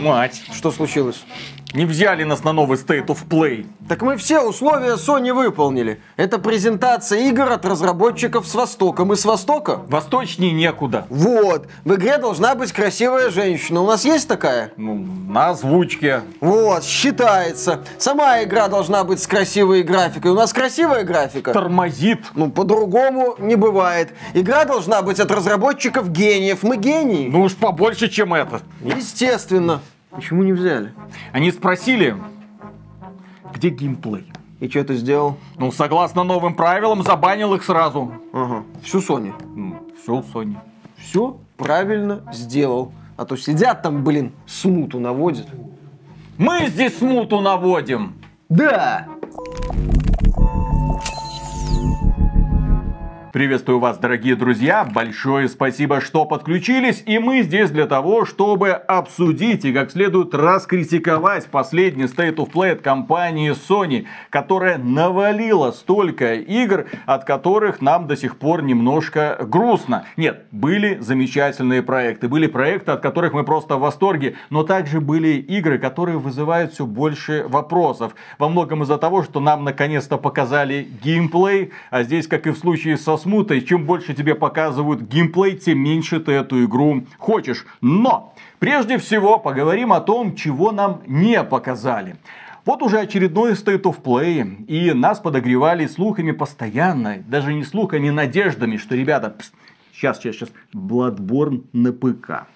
Мать, Что случилось? Не взяли нас на новый State of Play. Так мы все условия Sony выполнили. Это презентация игр от разработчиков с Востока. Мы с Востока? Восточнее некуда. Вот. В игре должна быть красивая женщина. У нас есть такая? Ну, на озвучке. Вот, считается. Сама игра должна быть с красивой графикой. У нас красивая графика? Тормозит. Ну, по-другому не бывает. Игра должна быть от разработчиков гениев. Мы гении. Ну уж побольше, чем это. Естественно. Почему не взяли? Они спросили, где геймплей? И что ты сделал? Ну, согласно новым правилам, забанил их сразу. Ага. Всю Sony. Все, Sony. Все правильно сделал. А то сидят там, блин, смуту наводят. Мы здесь смуту наводим. Да! Приветствую вас, дорогие друзья. Большое спасибо, что подключились. И мы здесь для того, чтобы обсудить и как следует раскритиковать последний State of Play от компании Sony, которая навалила столько игр, от которых нам до сих пор немножко грустно. Нет, были замечательные проекты. Были проекты, от которых мы просто в восторге. Но также были игры, которые вызывают все больше вопросов. Во многом из-за того, что нам наконец-то показали геймплей. А здесь, как и в случае со смутой, чем больше тебе показывают геймплей, тем меньше ты эту игру хочешь. Но, прежде всего, поговорим о том, чего нам не показали. Вот уже очередной State of Play, и нас подогревали слухами постоянно, даже не слухами, надеждами, что, ребята, пс, сейчас, сейчас, сейчас, Bloodborne на ПК.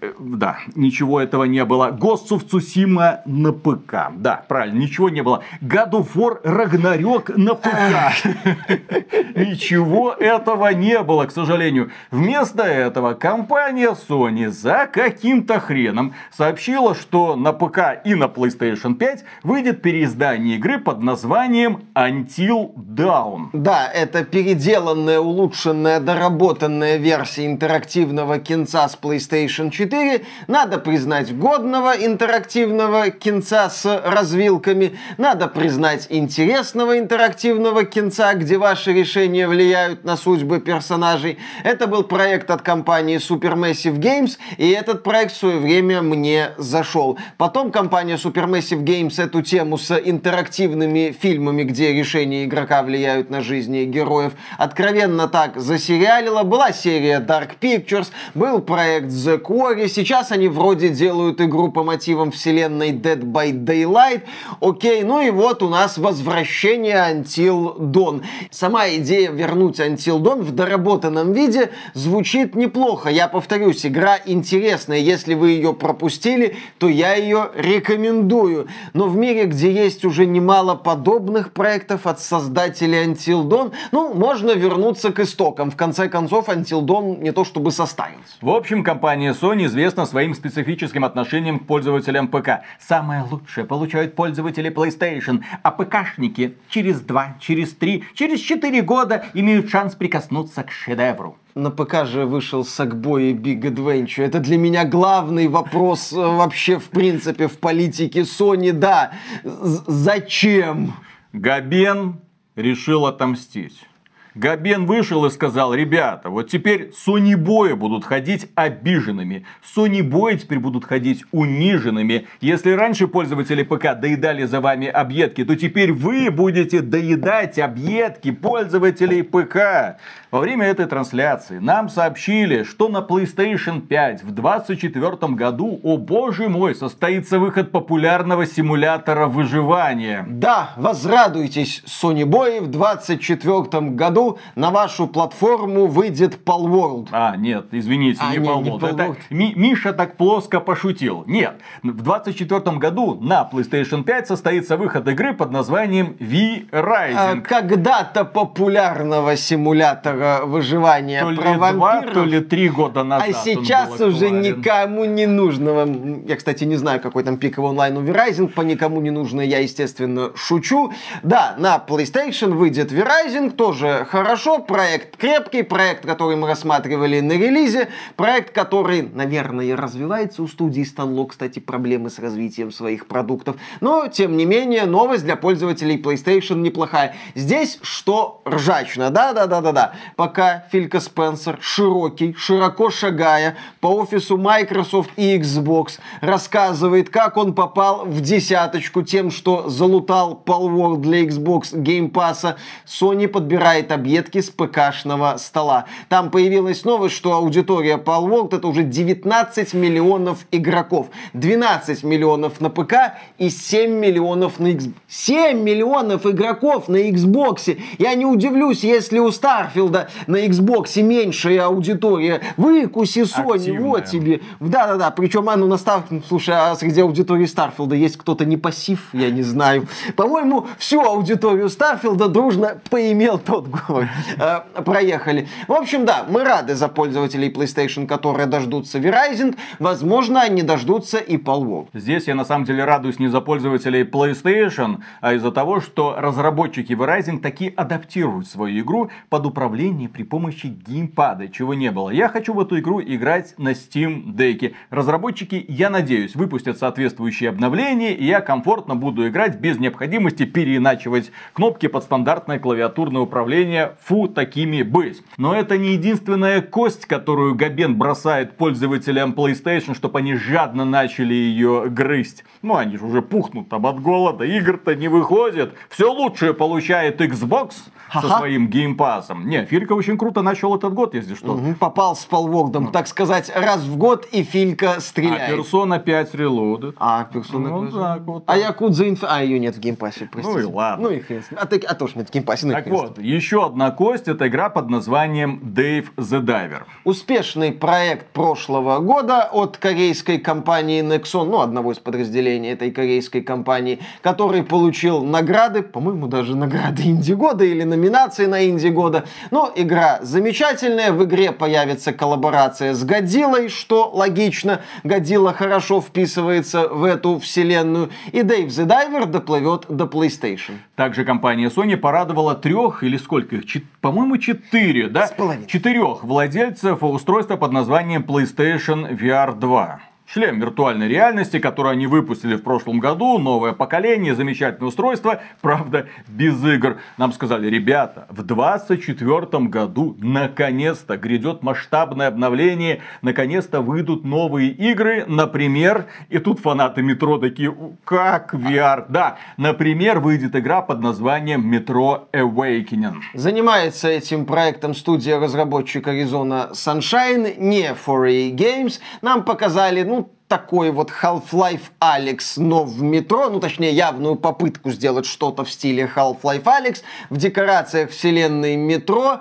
Э, Да, ничего этого не было. Ghost of Tsushima на ПК. Да, правильно, ничего не было. God of War Ragnarok на ПК. Ничего этого не было, к сожалению. Вместо этого компания Sony за каким-то хреном сообщила, что на ПК и на PlayStation 5 выйдет переиздание игры под названием Until Dawn. Да, это переделанная, улучшенная, доработанная версия интерактивного кинца с PlayStation 4. Надо признать годного интерактивного кинца с развилками. Надо признать интересного интерактивного кинца, где ваши решения влияют на судьбы персонажей. Это был проект от компании Supermassive Games, и этот проект в свое время мне зашел. Потом компания Supermassive Games эту тему с интерактивными фильмами, где решения игрока влияют на жизни героев, откровенно так засериалила. Была серия Dark Pictures, был проект The Quarry, сейчас они вроде делают игру по мотивам вселенной Dead by Daylight. Окей, ну и вот у нас возвращение Until Dawn. Сама идея вернуть Until Dawn в доработанном виде звучит неплохо. Я повторюсь, игра интересная. Если вы ее пропустили, то я ее рекомендую. Но в мире, где есть уже немало подобных проектов от создателей Until Dawn, ну, можно вернуться к истокам. В конце концов, Until Dawn не то чтобы состарился. В общем, компания Sony известна своим специфическим отношением к пользователям ПК. Самое лучшее получают пользователи PlayStation, а ПКшники через 2, через 3, через 4 года имеют шанс прикоснуться к шедевру. На ПК же вышел Sackboy и Big Adventure. Это для меня главный вопрос э, вообще в принципе в политике Sony. Да, З- зачем? Габен решил отомстить. Габен вышел и сказал, ребята, вот теперь сонибои будут ходить обиженными. Сонибои теперь будут ходить униженными. Если раньше пользователи ПК доедали за вами объедки, то теперь вы будете доедать объедки пользователей ПК. Во время этой трансляции нам сообщили, что на PlayStation 5 в 2024 году, о боже мой, состоится выход популярного симулятора выживания. Да, возрадуйтесь, Sony Boy, в 24 году на вашу платформу выйдет Palworld. А, нет, извините, А, не не, Павлов. не Это Павлов. Ми- Миша так плоско пошутил. Нет, в 2024 году на PlayStation 5 состоится выход игры под названием А, V-Rising. когда-то популярного симулятора выживания то ли про два, вампиров. то ли три года назад. А сейчас уже актуален. никому не нужного. Я, кстати, не знаю, какой там пиковый онлайн у Verizon. По никому не нужно, я, естественно, шучу. Да, на PlayStation выйдет Verizon, тоже хорошо. Проект крепкий, проект, который мы рассматривали на релизе. Проект, который, наверное, развивается у студии Stanlock, кстати, проблемы с развитием своих продуктов. Но, тем не менее, новость для пользователей PlayStation неплохая. Здесь что ржачно, да-да-да-да-да. Пока Филька Спенсер, широкий, широко шагая по офису Microsoft и Xbox, рассказывает, как он попал в десяточку тем, что залутал Palworld для Xbox Game Pass, Sony подбирает объедки с ПК-шного стола. Там появилась новость, что аудитория Palworld это уже 19 миллионов игроков. 12 миллионов на ПК и 7 миллионов на Xbox. 7 миллионов игроков на Xbox. Я не удивлюсь, если у Starfield а на Xbox меньшая аудитория. Выкуси Sony, Активная. вот тебе. Да-да-да, причем оно на Starfield, слушай, а среди аудитории Starfield а есть кто-то не пассив, я не знаю. По-моему, всю аудиторию Старфилда дружно поимел тот город. Э, проехали. В общем, да, мы рады за пользователей PlayStation, которые дождутся V-Rising. Возможно, они дождутся и Palworld. Здесь я на самом деле радуюсь не за пользователей PlayStation, а из-за того, что разработчики Verizon таки адаптируют свою игру под управление при помощи геймпада, чего не было. Я хочу в эту игру играть на Steam Deck. Разработчики, я надеюсь, выпустят соответствующие обновления, и я комфортно буду играть без необходимости переиначивать кнопки под стандартное клавиатурное управление фу такими быть. Но это не единственная кость, которую Габен бросает пользователям PlayStation, чтобы они жадно начали ее грызть. Ну, они же уже пухнут там от голода, игр-то не выходит. Все лучшее получает Xbox со своим Game Pass ом. Не, Филька очень круто начал этот год, если что. Угу, попал с Palworld ом, так сказать, раз в год, и Филька стреляет. А Персона 5 Reloaded. А, Персона ну, 5 так вот. А Yakuza Inf... А, ее нет в Game Pass е, простите. Ну и ладно. Ну и хрен. А, ты, а тоже нет в Game Pass е. Ну так вот, еще одна кость, это игра под названием Dave the Diver. Успешный проект прошлого года от корейской компании Nexon, ну, одного из подразделений этой корейской компании, который получил награды, по-моему, даже награды Инди года или номинации на Инди года. Но игра замечательная, в игре появится коллаборация с Годзиллой, что логично, Годзилла хорошо вписывается в эту вселенную, и Dave the Diver доплывет до PlayStation. Также компания Sony порадовала трех или сколько их, по-моему, четыре, да? Четырех владельцев устройства под названием PlayStation VR 2. Шлем виртуальной реальности, который они выпустили в прошлом году, новое поколение, замечательное устройство, правда, без игр. Нам сказали, ребята, в 2024 году наконец-то грядет масштабное обновление, наконец-то выйдут новые игры, например, и тут фанаты метро такие, как VR? Да, например, выйдет игра под названием Metro Awakening. Занимается этим проектом студия разработчика Arizona Sunshine, не 4A Games. Нам показали, ну, такой вот Half-Life Alex, но в метро, ну точнее явную попытку сделать что-то в стиле Half-Life Alex в декорациях вселенной метро.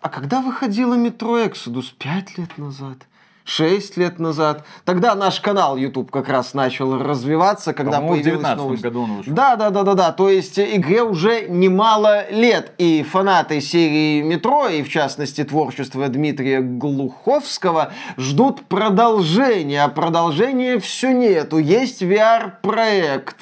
А когда выходило метро Exodus? Пять лет назад? 6 лет назад. Тогда наш канал YouTube как раз начал развиваться, когда появилась в новость. году он вышел. Да, да, да, да, да. То есть игре уже немало лет. И фанаты серии Метро, и в частности творчества Дмитрия Глуховского, ждут продолжения. А продолжения все нету. Есть VR-проект.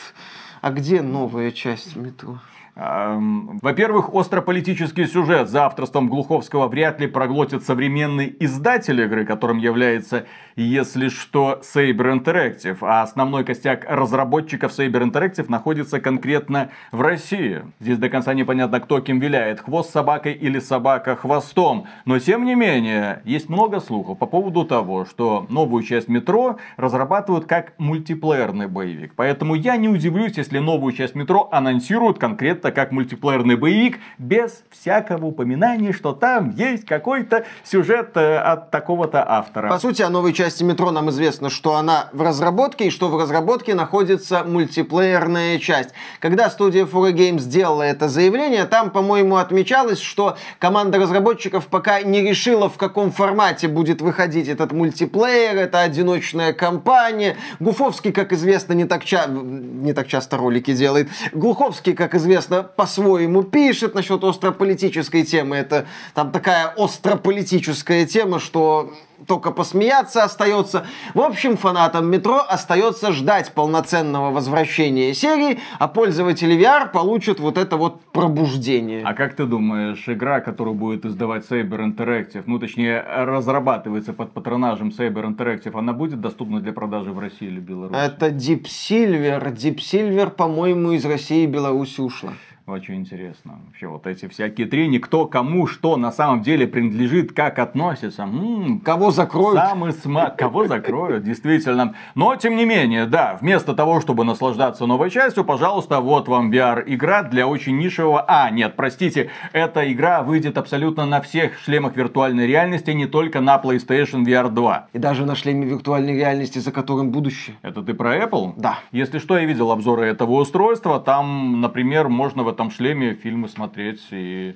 А где новая часть Метро? Во-первых, острополитический сюжет за авторством Глуховского вряд ли проглотит современный издатель игры, которым является, если что, Saber Interactive. А основной костяк разработчиков Saber Interactive находится конкретно в России. Здесь до конца непонятно, кто кем виляет, хвост собакой или собака хвостом. Но тем не менее, есть много слухов по поводу того, что новую часть метро разрабатывают как мультиплеерный боевик. Поэтому я не удивлюсь, если новую часть метро анонсируют конкретно просто как мультиплеерный боевик, без всякого упоминания, что там есть какой-то сюжет э, от такого-то автора. По сути, о новой части метро нам известно, что она в разработке, и что в разработке находится мультиплеерная часть. Когда студия 4 Games сделала это заявление, там, по-моему, отмечалось, что команда разработчиков пока не решила, в каком формате будет выходить этот мультиплеер, это одиночная кампания. Гуфовский, как известно, не так, ча... не так часто ролики делает. Глуховский, как известно, по-своему пишет насчет острополитической темы. Это там такая острополитическая тема, что только посмеяться остается. В общем, фанатам метро остается ждать полноценного возвращения серии, а пользователи VR получат вот это вот пробуждение. А как ты думаешь, игра, которую будет издавать Saber Interactive, ну точнее разрабатывается под патронажем Saber Interactive, она будет доступна для продажи в России или Беларуси? Это Deep Silver. Deep Silver, по-моему, из России и Беларуси ушла. Очень интересно. Вообще вот эти всякие трения, кто кому что на самом деле принадлежит, как относится. М-м, Кого закроют? Самый смак. Кого закроют, действительно. Но, тем не менее, да, вместо того, чтобы наслаждаться новой частью, пожалуйста, вот вам VR-игра для очень нишевого... А, нет, простите, эта игра выйдет абсолютно на всех шлемах виртуальной реальности, не только на PlayStation VR 2. И даже на шлеме виртуальной реальности, за которым будущее. Это ты про Apple? Да. Если что, я видел обзоры этого устройства. Там, например, можно в этом шлеме фильмы смотреть и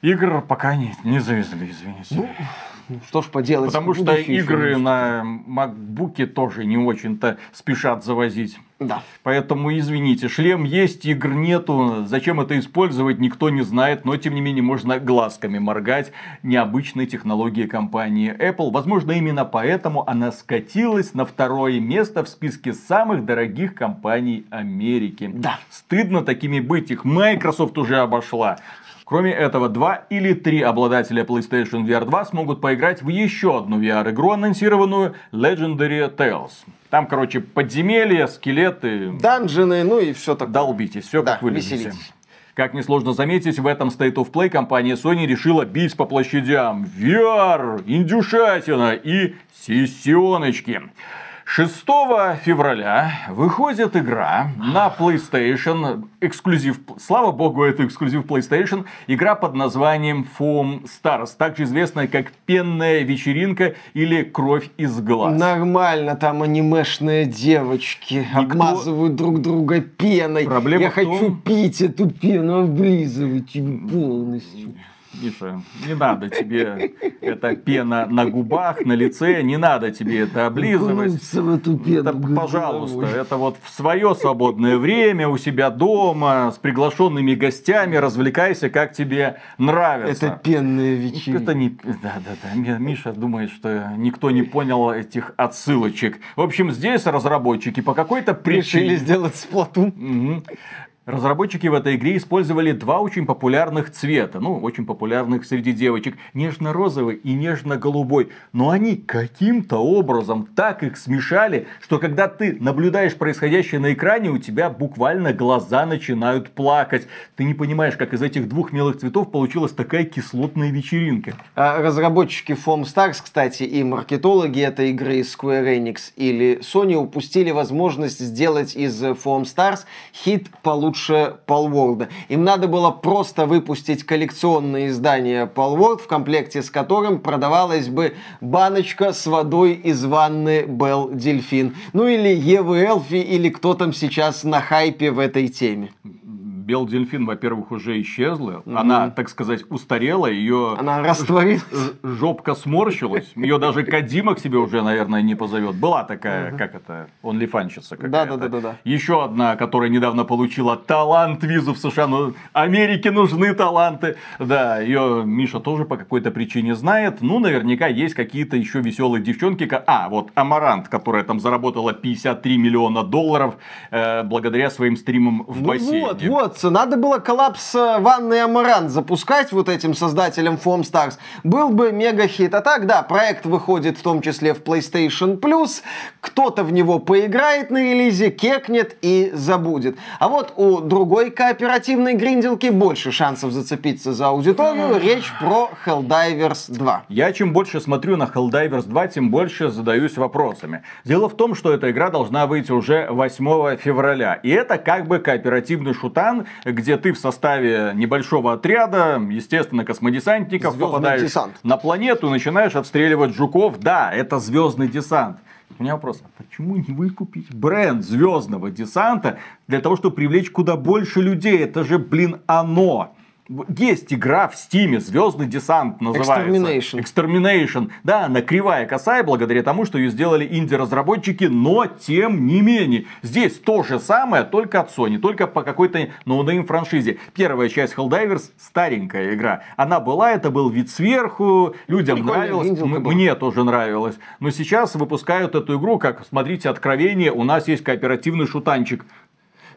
игр пока не, не завезли, извините. Ну, что ж поделать. Потому что игры на MacBook тоже не очень-то спешат завозить. Да. Поэтому, извините, шлем есть, игр нету. Зачем это использовать, никто не знает. Но, тем не менее, можно глазками моргать необычной технологии компании Apple. Возможно, именно поэтому она скатилась на второе место в списке самых дорогих компаний Америки. Да. Стыдно такими быть. Их Microsoft уже обошла. Кроме этого, два или три обладателя PlayStation VR 2 смогут поиграть в еще одну VR-игру, анонсированную Legendary Tales. Там, короче, подземелья, скелеты. Данжены, ну и все такое. Долбитесь, все Да, как вы любите. веселитесь. Как несложно заметить, в этом State of Play компания Sony решила бить по площадям VR, индюшатина и сисеночки. 6 февраля выходит игра на PlayStation, эксклюзив, слава богу, это эксклюзив PlayStation, игра под названием Foam Stars, также известная как Пенная вечеринка или Кровь из глаз. Нормально, там анимешные девочки обмазывают друг друга пеной. Проблема Я в том- хочу пить эту пену, облизывать ее полностью. Миша, не надо тебе эта пена на губах, на лице, не надо тебе это облизывать. Эту пену. Это, пожалуйста, это вот в свое свободное время у себя дома с приглашенными гостями развлекайся, как тебе нравится. Это пенная вечеринка. Это не... Да, да, да. Ми- Миша думает, что никто не понял этих отсылочек. В общем, здесь разработчики по какой-то Решили причине... сделать сплатун. Мгм. Разработчики в этой игре использовали два очень популярных цвета, ну, очень популярных среди девочек, нежно-розовый и нежно-голубой. Но они каким-то образом так их смешали, что когда ты наблюдаешь происходящее на экране, у тебя буквально глаза начинают плакать. Ты не понимаешь, как из этих двух милых цветов получилась такая кислотная вечеринка. А Разработчики Foam Stars, кстати, и маркетологи этой игры Square Enix или Sony упустили возможность сделать из Foam Stars хит получше Palworld. Им надо было просто выпустить коллекционное издание Palworld, в комплекте с которым продавалась бы баночка с водой из ванны Bell Delfin. Ну или Евы Элфи, или кто там сейчас на хайпе в этой теме. Бел дельфин, во-первых, уже исчезла. Она, так сказать, устарела, ее Она растворилась. жопка сморщилась. Ее даже Кадима к себе уже, наверное, не позовет. Была такая, как это, онлифанщица какая-то. Да-да-да-да-да. Еще одна, которая недавно получила талант визу в США. Ну, Америке нужны таланты. Да, ее Миша тоже по какой-то причине знает. Ну, наверняка есть какие-то еще веселые девчонки. А, вот Амарант, которая там заработала 53 миллиона долларов э, благодаря своим стримам в Ну бассейне. вот, вот, надо было коллапс э, ванны Амарант запускать вот этим создателем Foam Stars. Был бы мега хит. А так, да, проект выходит в том числе в PlayStation Plus. Кто-то в него поиграет на релизе, кекнет и забудет. А вот у другой кооперативной гринделки больше шансов зацепиться за аудиторию. Речь про Helldivers 2. Я чем больше смотрю на Helldivers 2, тем больше задаюсь вопросами. Дело в том, что эта игра должна выйти уже 8 февраля. И это как бы кооперативный шутан, где ты в составе небольшого отряда, естественно, космодесантников, Звездный попадаешь десант. на планету начинаешь отстреливать жуков. Да, это звездный десант. У меня вопрос, а почему не выкупить бренд звездного десанта для того, чтобы привлечь куда больше людей? Это же, блин, оно. Есть игра в Steam е, Звездный десант называется. Extermination. Extermination. Да, она кривая косая, благодаря тому, что ее сделали инди-разработчики, но тем не менее. Здесь то же самое, только от Sony, только по какой-то no-name франшизе. Первая часть Helldivers старенькая игра. Она была, это был вид сверху, людям Прикольная нравилось, мне тоже нравилось. Но сейчас выпускают эту игру, как, смотрите, откровение, у нас есть кооперативный шутанчик.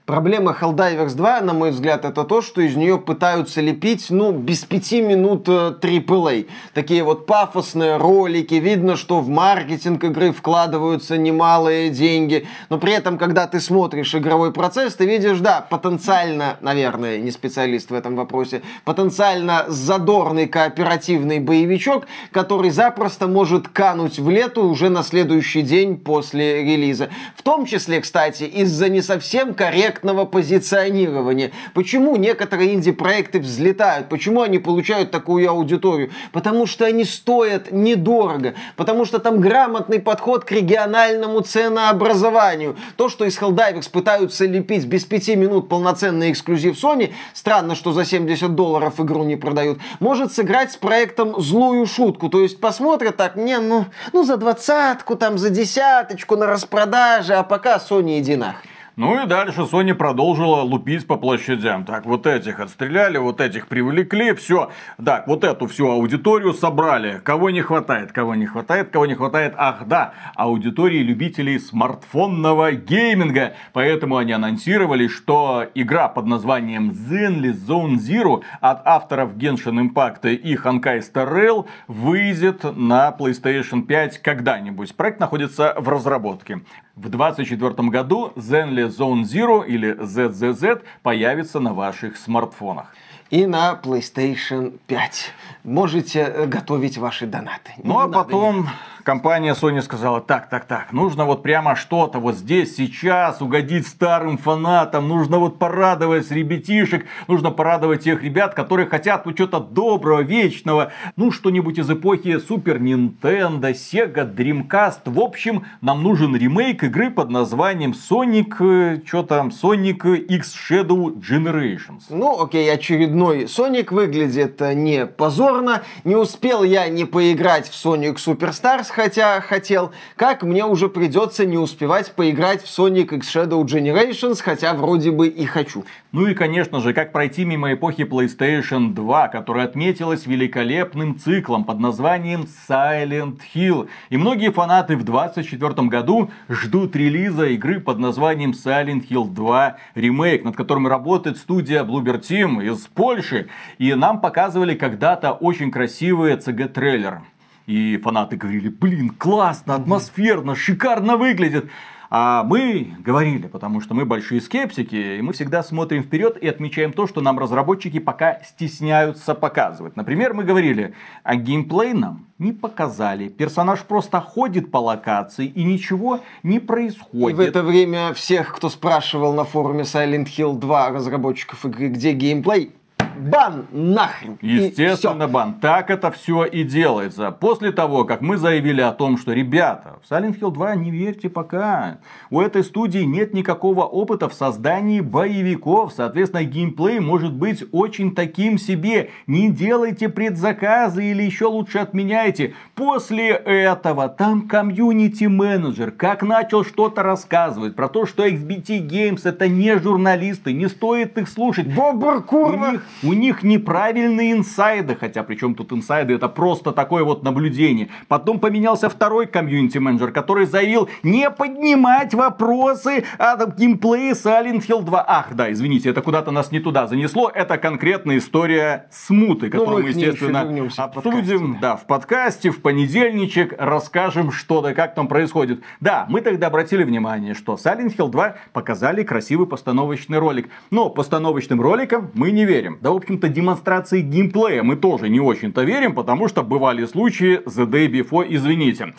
Проблема Helldivers 2, на мой взгляд, это то, что из нее пытаются лепить, ну, без пяти минут AAA. Э, Такие вот пафосные ролики, видно, что в маркетинг игры вкладываются немалые деньги, но при этом, когда ты смотришь игровой процесс, ты видишь, да, потенциально, наверное, не специалист в этом вопросе, потенциально задорный кооперативный боевичок, который запросто может кануть в лету уже на следующий день после релиза. В том числе, кстати, из-за не совсем корректного позиционирования. Почему некоторые инди-проекты взлетают? Почему они получают такую аудиторию? Потому что они стоят недорого. Потому что там грамотный подход к региональному ценообразованию. То, что из Helldivers пытаются лепить без пяти минут полноценный эксклюзив Sony, странно, что за 70 долларов игру не продают, может сыграть с проектом злую шутку. То есть посмотрят так, не, ну, ну за двадцатку, там за десяточку на распродаже, а пока Sony иди нахрен. Ну и дальше Sony продолжила лупить по площадям. Так, вот этих отстреляли, вот этих привлекли, все. Так, вот эту всю аудиторию собрали. Кого не хватает, кого не хватает, кого не хватает. Ах да, аудитории любителей смартфонного гейминга. Поэтому они анонсировали, что игра под названием Zenly Zone Zero от авторов Genshin Impact и Honkai Star Rail выйдет на PlayStation 5 когда-нибудь. Проект находится в разработке. В 2024 году Zenly Zone Zero или ZZZ появится на ваших смартфонах. И на PlayStation 5. Можете э, готовить ваши донаты. Ну а потом компания Sony сказала, так, так, так, нужно вот прямо что-то вот здесь, сейчас угодить старым фанатам, нужно вот порадовать ребятишек, нужно порадовать тех ребят, которые хотят вот что-то доброго, вечного, ну что-нибудь из эпохи Super Nintendo, Sega, Dreamcast. В общем, нам нужен ремейк игры под названием Sonic, э, что там, Sonic X Shadow Generations. Ну, окей, очередной Sonic выглядит э, не позорно. Не успел я не поиграть в Sonic Superstars, хотя хотел, как мне уже придется не успевать поиграть в Sonic X Shadow Generations, хотя вроде бы и хочу. Ну и, конечно же, как пройти мимо эпохи PlayStation 2, которая отметилась великолепным циклом под названием Silent Hill. И многие фанаты в 2024 году ждут релиза игры под названием Silent Hill 2 ремейк, над которым работает студия Bloober Team из Польши. И нам показывали когда-то очень красивый CG-трейлер. И фанаты говорили, блин, классно, атмосферно, шикарно выглядит. А мы говорили, потому что мы большие скептики, и мы всегда смотрим вперед и отмечаем то, что нам разработчики пока стесняются показывать. Например, мы говорили, а геймплей нам не показали. Персонаж просто ходит по локации и ничего не происходит. И в это время всех, кто спрашивал на форуме Silent Hill 2 разработчиков игры, где геймплей, бан нахрен. Естественно, бан. Так это все и делается. После того, как мы заявили о том, что, ребята, в Silent Hill 2 не верьте пока. У этой студии нет никакого опыта в создании боевиков. Соответственно, геймплей может быть очень таким себе. Не делайте предзаказы или еще лучше отменяйте. После этого там комьюнити-менеджер как начал что-то рассказывать про то, что XBT Games это не журналисты, не стоит их слушать. Бобр, курва! У них у них неправильные инсайды, хотя причем тут инсайды, это просто такое вот наблюдение. Потом поменялся второй комьюнити-менеджер, который заявил не поднимать вопросы о геймплее Silent Hill 2. Ах, да, извините, это куда-то нас не туда занесло. Это конкретная история смуты, ну, которую мы, естественно, обсудим. В да. в подкасте, в понедельничек расскажем, что да как там происходит. Да, мы тогда обратили внимание, что Silent Hill 2 показали красивый постановочный ролик. Но постановочным роликам мы не верим. Да, в общем-то, демонстрации геймплея мы тоже не очень-то верим, потому что бывали случаи The Day Before, извините.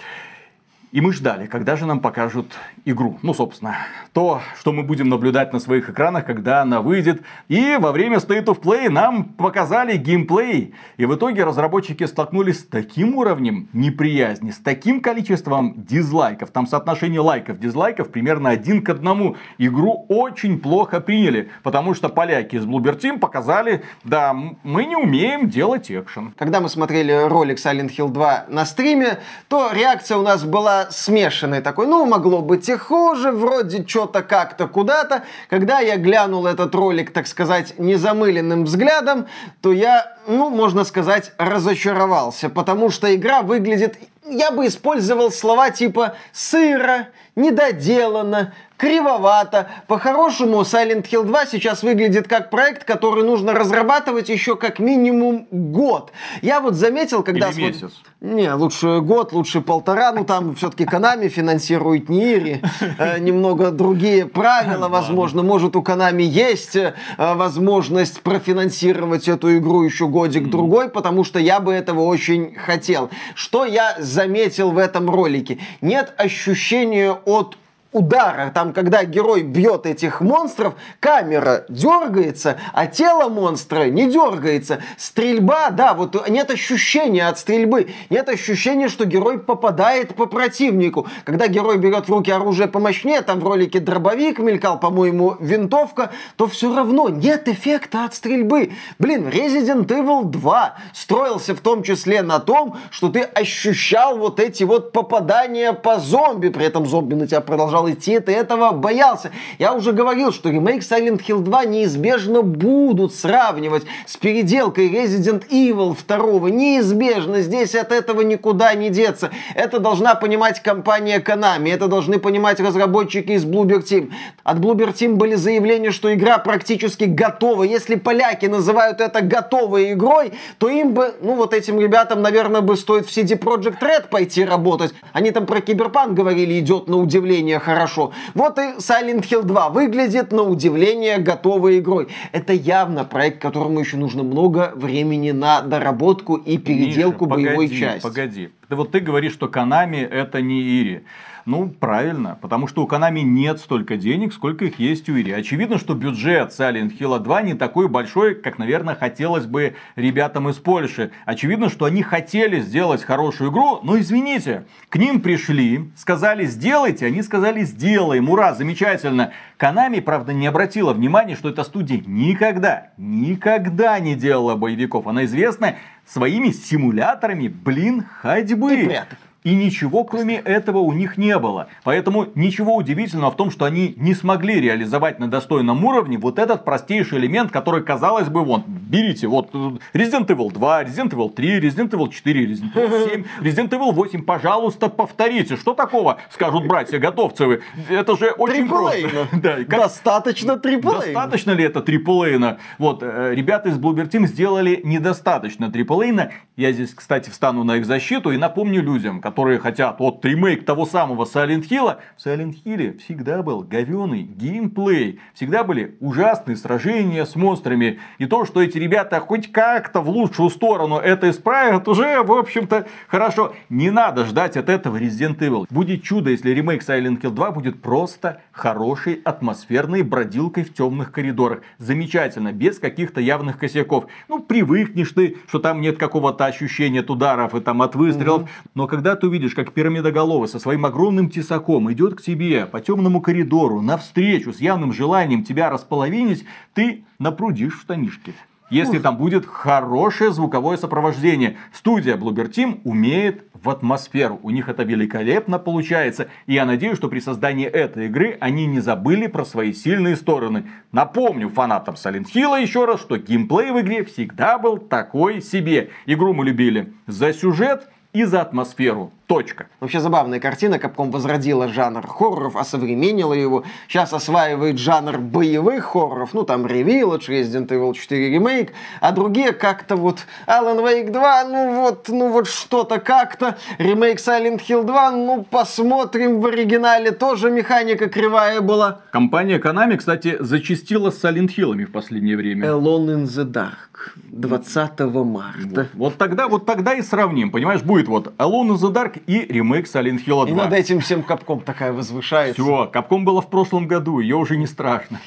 И мы ждали, когда же нам покажут игру. Ну, собственно, то, что мы будем наблюдать на своих экранах, когда она выйдет. И во время State of Play нам показали геймплей. И в итоге разработчики столкнулись с таким уровнем неприязни, с таким количеством дизлайков. Там соотношение лайков, дизлайков примерно один к одному. Игру очень плохо приняли, потому что поляки из Bloober Team показали, да, мы не умеем делать экшен. Когда мы смотрели ролик Silent Hill 2 на стриме, то реакция у нас была смешанный такой. Ну, могло быть и хуже, вроде что-то как-то куда-то. Когда я глянул этот ролик, так сказать, незамыленным взглядом, то я, ну, можно сказать, разочаровался, потому что игра выглядит я бы использовал слова типа сыро, недоделано, кривовато. По-хорошему, Silent Hill 2 сейчас выглядит как проект, который нужно разрабатывать еще как минимум год. Я вот заметил, когда... Или месяц. Не, лучше год, лучше полтора. Ну, там все-таки Konami финансирует Нири. Э, немного другие правила, возможно. Может, у Konami есть э, возможность профинансировать эту игру еще годик-другой, потому что я бы этого очень хотел. Что я заметил в этом ролике? Нет ощущения от удара, там, когда герой бьет этих монстров, камера дергается, а тело монстра не дергается. Стрельба, да, вот нет ощущения от стрельбы, нет ощущения, что герой попадает по противнику. Когда герой берет в руки оружие помощнее, там в ролике дробовик мелькал, по-моему, винтовка, то все равно нет эффекта от стрельбы. Блин, Resident Evil 2 строился в том числе на том, что ты ощущал вот эти вот попадания по зомби, при этом зомби на тебя продолжал продолжал идти, ты этого боялся. Я уже говорил, что ремейк Silent Hill 2 неизбежно будут сравнивать с переделкой Resident Evil 2. Неизбежно. Здесь от этого никуда не деться. Это должна понимать компания Konami. Это должны понимать разработчики из Bloober Team. От Bloober Team были заявления, что игра практически готова. Если поляки называют это готовой игрой, то им бы, ну вот этим ребятам, наверное, бы стоит в CD Project Red пойти работать. Они там про Киберпанк говорили, идет на удивление хорошо хорошо. Вот и Silent Hill 2 выглядит на удивление готовой игрой. Это явно проект, которому еще нужно много времени на доработку и переделку Миша, боевой погоди, части. Погоди, вот ты говоришь, что Konami это не Ири. Ну, правильно, потому что у Konami нет столько денег, сколько их есть у Ири. Очевидно, что бюджет Silent Hill 2 не такой большой, как, наверное, хотелось бы ребятам из Польши. Очевидно, что они хотели сделать хорошую игру, но извините, к ним пришли, сказали сделайте, они сказали сделаем, ура, замечательно. Konami, правда, не обратила внимания, что эта студия никогда, никогда не делала боевиков. Она известна своими симуляторами, блин, ходьбы. И пряток. И ничего кроме этого у них не было. Поэтому ничего удивительного в том, что они не смогли реализовать на достойном уровне вот этот простейший элемент, который, казалось бы, вон, берите, вот э, Resident Evil 2, Resident Evil 3, Resident Evil 4, Resident Evil 7, Resident Evil 8, пожалуйста, повторите. Что такого, скажут братья готовцевы? Это же очень просто. Да, как... Достаточно триплейна. Достаточно ли это триплейна? Вот, э, ребята из Bloober Team сделали недостаточно триплейна. Я здесь, кстати, встану на их защиту и напомню людям, которые хотят вот ремейк того самого Silent Hill, в Silent Hill всегда был говеный геймплей. Всегда были ужасные сражения с монстрами. И то, что эти ребята хоть как-то в лучшую сторону это исправят, уже, в общем-то, хорошо. Не надо ждать от этого Resident Evil. Будет чудо, если ремейк Silent Hill 2 будет просто хорошей атмосферной бродилкой в темных коридорах. Замечательно, без каких-то явных косяков. Ну, привыкнешь ты, что там нет какого-то ощущения от ударов и там от выстрелов. Угу. Но когда ты ты увидишь, как пирамидоголовый со своим огромным тесаком идет к тебе по темному коридору навстречу с явным желанием тебя располовинить, ты напрудишь штанишки если там будет хорошее звуковое сопровождение. Студия Bloober Team умеет в атмосферу. У них это великолепно получается. И я надеюсь, что при создании этой игры они не забыли про свои сильные стороны. Напомню фанатам Silent Hill еще раз, что геймплей в игре всегда был такой себе. Игру мы любили за сюжет и за атмосферу. Точка. Вообще забавная картина. Капком возродила жанр хорроров, осовременила его. Сейчас осваивает жанр боевых хорроров. Ну, там Revillage, Resident Evil 4 Remake. А другие как-то вот Alan Wake 2, ну вот, ну вот что-то как-то. Ремейк Silent Hill 2, ну посмотрим. В оригинале тоже механика кривая была. Компания Konami, кстати, зачастила с Silent Hill в последнее время. Alone in the Dark. 20 марта. Вот, вот тогда, вот тогда и сравним. Понимаешь, будет вот Alone in the Dark Dark и ремейк Silent Hill 2. И над этим всем Капком такая возвышается. Все, Капком было в прошлом году, ее уже не страшно.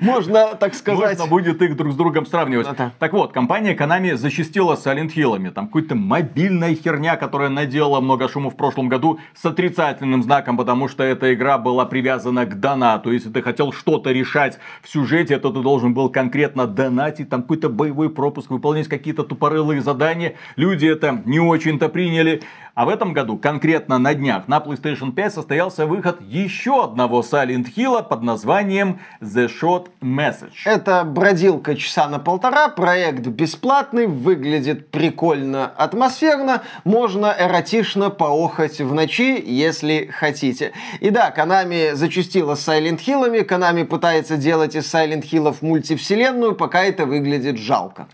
Можно, так сказать... Можно будет их друг с другом сравнивать. Это. Так вот, компания Konami защитила Silent Hill'ами. Там какая-то мобильная херня, которая наделала много шума в прошлом году с отрицательным знаком, потому что эта игра была привязана к донату. Если ты хотел что-то решать в сюжете, то ты должен был конкретно донатить, там какой-то боевой пропуск, выполнять какие-то тупорылые задания. Люди это не очень-то приняли. А в этом году, конкретно на днях, на PlayStation 5 состоялся выход еще одного Silent Hill под названием The Shot Message. Это бродилка часа на полтора, проект бесплатный, выглядит прикольно, атмосферно, можно эротично поохать в ночи, если хотите. И да, Konami зачастила с Silent Hill'ами, Konami пытается делать из Silent Hill'ов мультивселенную, пока это выглядит жалко.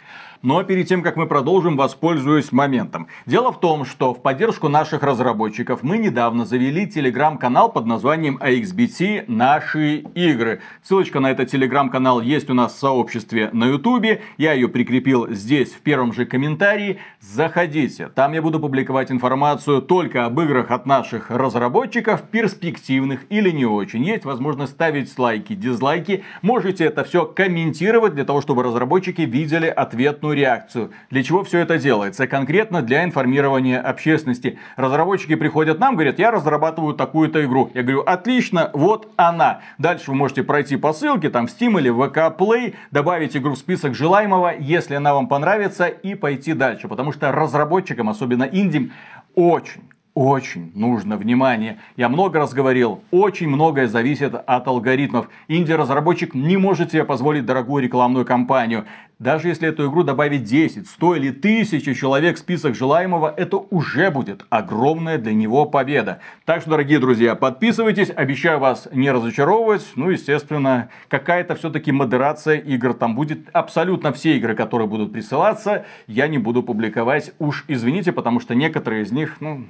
Но перед тем, как мы продолжим, воспользуюсь моментом. Дело в том, что в поддержку наших разработчиков мы недавно завели телеграм-канал под названием AXBT «Наши игры». Ссылочка на этот телеграм-канал есть у нас в сообществе на ютубе. Я ее прикрепил здесь в первом же комментарии. Заходите. Там я буду публиковать информацию только об играх от наших разработчиков, перспективных или не очень. Есть возможность ставить лайки, дизлайки. Можете это все комментировать для того, чтобы разработчики видели ответную реакцию. Для чего все это делается? Конкретно для информирования общественности. Разработчики приходят нам, говорят, я разрабатываю такую-то игру. Я говорю, отлично, вот она. Дальше вы можете пройти по ссылке, там в Steam или VK Play, добавить игру в список желаемого, если она вам понравится, и пойти дальше. Потому что разработчикам, особенно инди, очень очень нужно внимание. Я много раз говорил, очень многое зависит от алгоритмов. Инди-разработчик не может себе позволить дорогую рекламную кампанию. Даже если эту игру добавить 10, 100 или 1000 человек в список желаемого, это уже будет огромная для него победа. Так что, дорогие друзья, подписывайтесь, обещаю вас не разочаровывать. Ну, естественно, какая-то все-таки модерация игр там будет. Абсолютно все игры, которые будут присылаться, я не буду публиковать. Уж извините, потому что некоторые из них, ну,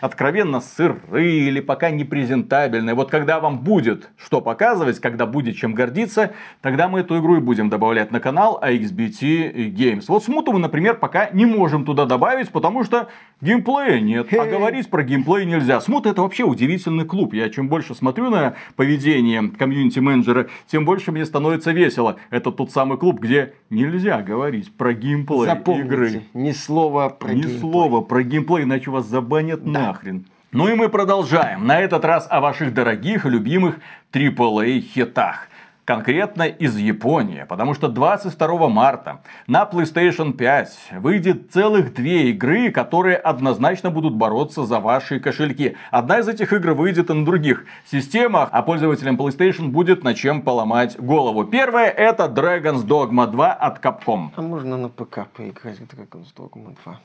откровенно сырые или пока не презентабельные. Вот когда вам будет что показывать, когда будет чем гордиться, тогда мы эту игру и будем добавлять на канал AXBT Games. Вот смуту мы, например, пока не можем туда добавить, потому что геймплея нет. А говорить про геймплей нельзя. Смута это вообще удивительный клуб. Я чем больше смотрю на поведение комьюнити-менеджера, тем больше мне становится весело. Это тот самый клуб, где нельзя говорить про геймплей Запомните, игры. Ни слова про Ни геймплей. слова про геймплей, иначе вас забанят Да. нахрен. Ну и мы продолжаем. На этот раз о ваших дорогих и любимых AAA хитах. Конкретно из Японии, потому что 22 марта на PlayStation 5 выйдет целых две игры, которые однозначно будут бороться за ваши кошельки. Одна из этих игр выйдет и на других системах, а пользователям PlayStation будет на чем поломать голову. Первая это Dragon's Dogma 2 от Capcom. А можно на ПК поиграть в Dragon's Dogma 2?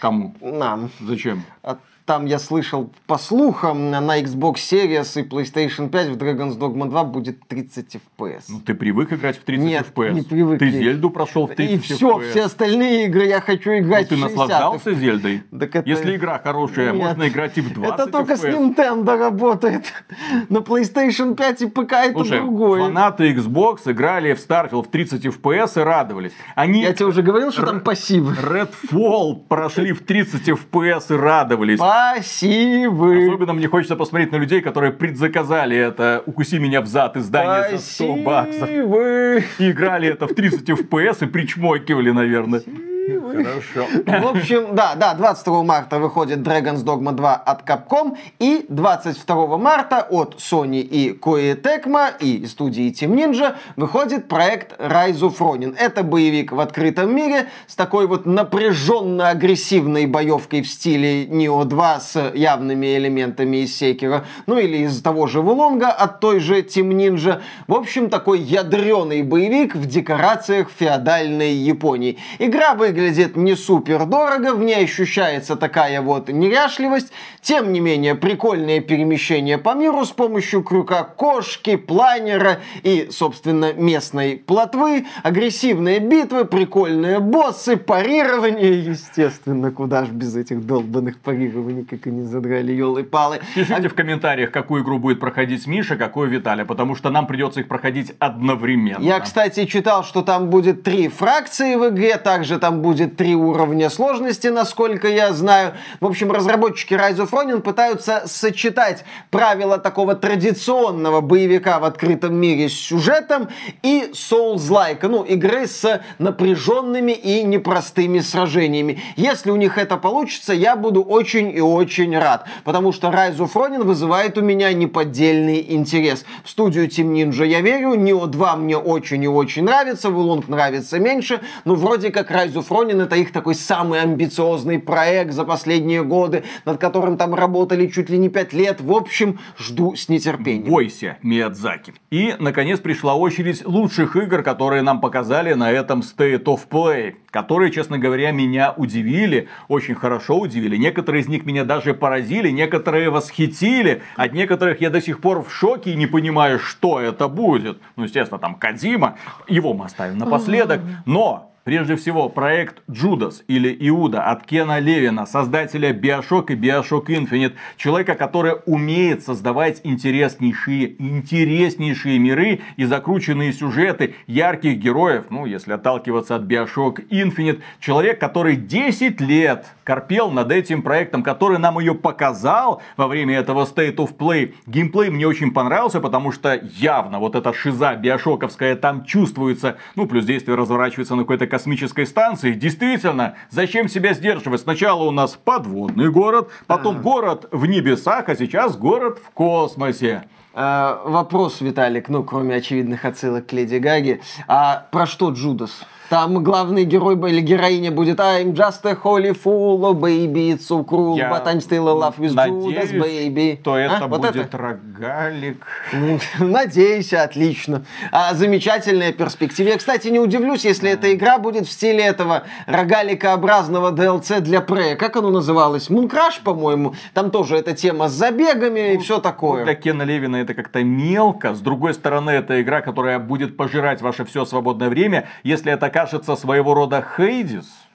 Кому? Нам. Зачем? А там я слышал по слухам, на Xbox Series и PlayStation 5 в Dragon's Dogma 2 будет 30 FPS. Ну, ты привык играть в 30 Нет, FPS? не привык. Ты Зельду прошел в 30 И все, FPS? все остальные игры я хочу Ну, играть ты в 60. наслаждался Зельдой? Так это- Если игра хорошая, Нет. можно играть и в 20 Это только с FPS. Nintendo работает. На PlayStation 5 и ПК это Слушай, другое. фанаты Xbox играли в Starfield в 30 FPS и радовались. Они Я тебе уже говорил, что там пассивы. Redfall прошли в 30 FPS и радовались. Пассивы. Особенно мне хочется посмотреть на людей, которые предзаказали это «Укуси меня в зад» издание за 100 баксов. И играли это в 30 FPS и причмокивали, наверное. Хорошо. В общем, да, да, 22 марта выходит Dragon's Dogma 2 от Capcom, и 22 марта от Sony и Koei Tecmo и студии Team Ninja выходит проект Rise of Ronin. Это боевик в открытом мире с такой вот напряженно-агрессивной боевкой в стиле Neo 2 с явными элементами из Sekiro, ну или из того же Вулонга от той же Team Ninja. В общем, такой ядреный боевик в декорациях феодальной Японии. Игра выглядит не супер дорого, в ней ощущается такая вот неряшливость. Тем не менее, прикольное перемещение по миру с помощью крюка кошки, планера и, собственно, местной плотвы, агрессивные битвы, прикольные боссы, парирование, естественно, куда ж без этих долбанных парирований, как они задрали, елы-палы. Пишите в комментариях, какую игру будет проходить Миша, какую Виталий, потому что нам придется их проходить одновременно. Я, кстати, читал, что там будет три фракции в игре, также там будет три уровня сложности, насколько я знаю. В общем, разработчики Rise of Ronin пытаются сочетать правила такого традиционного боевика в открытом мире с сюжетом и Souls-like, ну, игры с напряженными и непростыми сражениями. Если у них это получится, я буду очень и очень рад, потому что Rise of Ronin вызывает у меня неподдельный интерес. В студию Team Ninja я верю, Neo 2 мне очень и очень нравится, Вулонг нравится меньше, но вроде как Rise of Ronin Левин это их такой самый амбициозный проект за последние годы, над которым там работали чуть ли не пять лет. В общем, жду с нетерпением. Бойся, Миядзаки. И, наконец, пришла очередь лучших игр, которые нам показали на этом State of Play которые, честно говоря, меня удивили, очень хорошо удивили. Некоторые из них меня даже поразили, некоторые восхитили. От некоторых я до сих пор в шоке и не понимаю, что это будет. Ну, естественно, там Кадима, его мы оставим напоследок. Но Прежде всего, проект Джудас или Иуда от Кена Левина, создателя Bioshock и Bioshock Infinite. Человека, который умеет создавать интереснейшие, интереснейшие миры и закрученные сюжеты ярких героев. Ну, если отталкиваться от Bioshock Infinite. Человек, который 10 лет корпел над этим проектом, который нам ее показал во время этого State of Play. Геймплей мне очень понравился, потому что явно вот эта шиза биошоковская там чувствуется. Ну, плюс действие разворачивается на какой-то космической станции. Действительно, зачем себя сдерживать? Сначала у нас подводный город, потом город в небесах, а сейчас город в космосе. Э, вопрос, Виталик, ну, кроме очевидных отсылок к Леди Гаге. А про что Джудас? Там главный герой или героиня будет I'm just a holy fool, oh baby, it's so cruel, Я but I'm still in love with надеюсь, Judas, baby. то это а, вот будет это? рогалик. Ну, надеюсь, отлично. А, замечательная перспектива. Я, кстати, не удивлюсь, если эта игра будет в стиле этого рогаликообразного DLC для Prey. Как оно называлось? Мункраш, по-моему. Там тоже эта тема с забегами и все такое. Для Кена Левина это как-то мелко. С другой стороны, это игра, которая будет пожирать ваше все свободное время. Если это кажется своего рода Хейдис,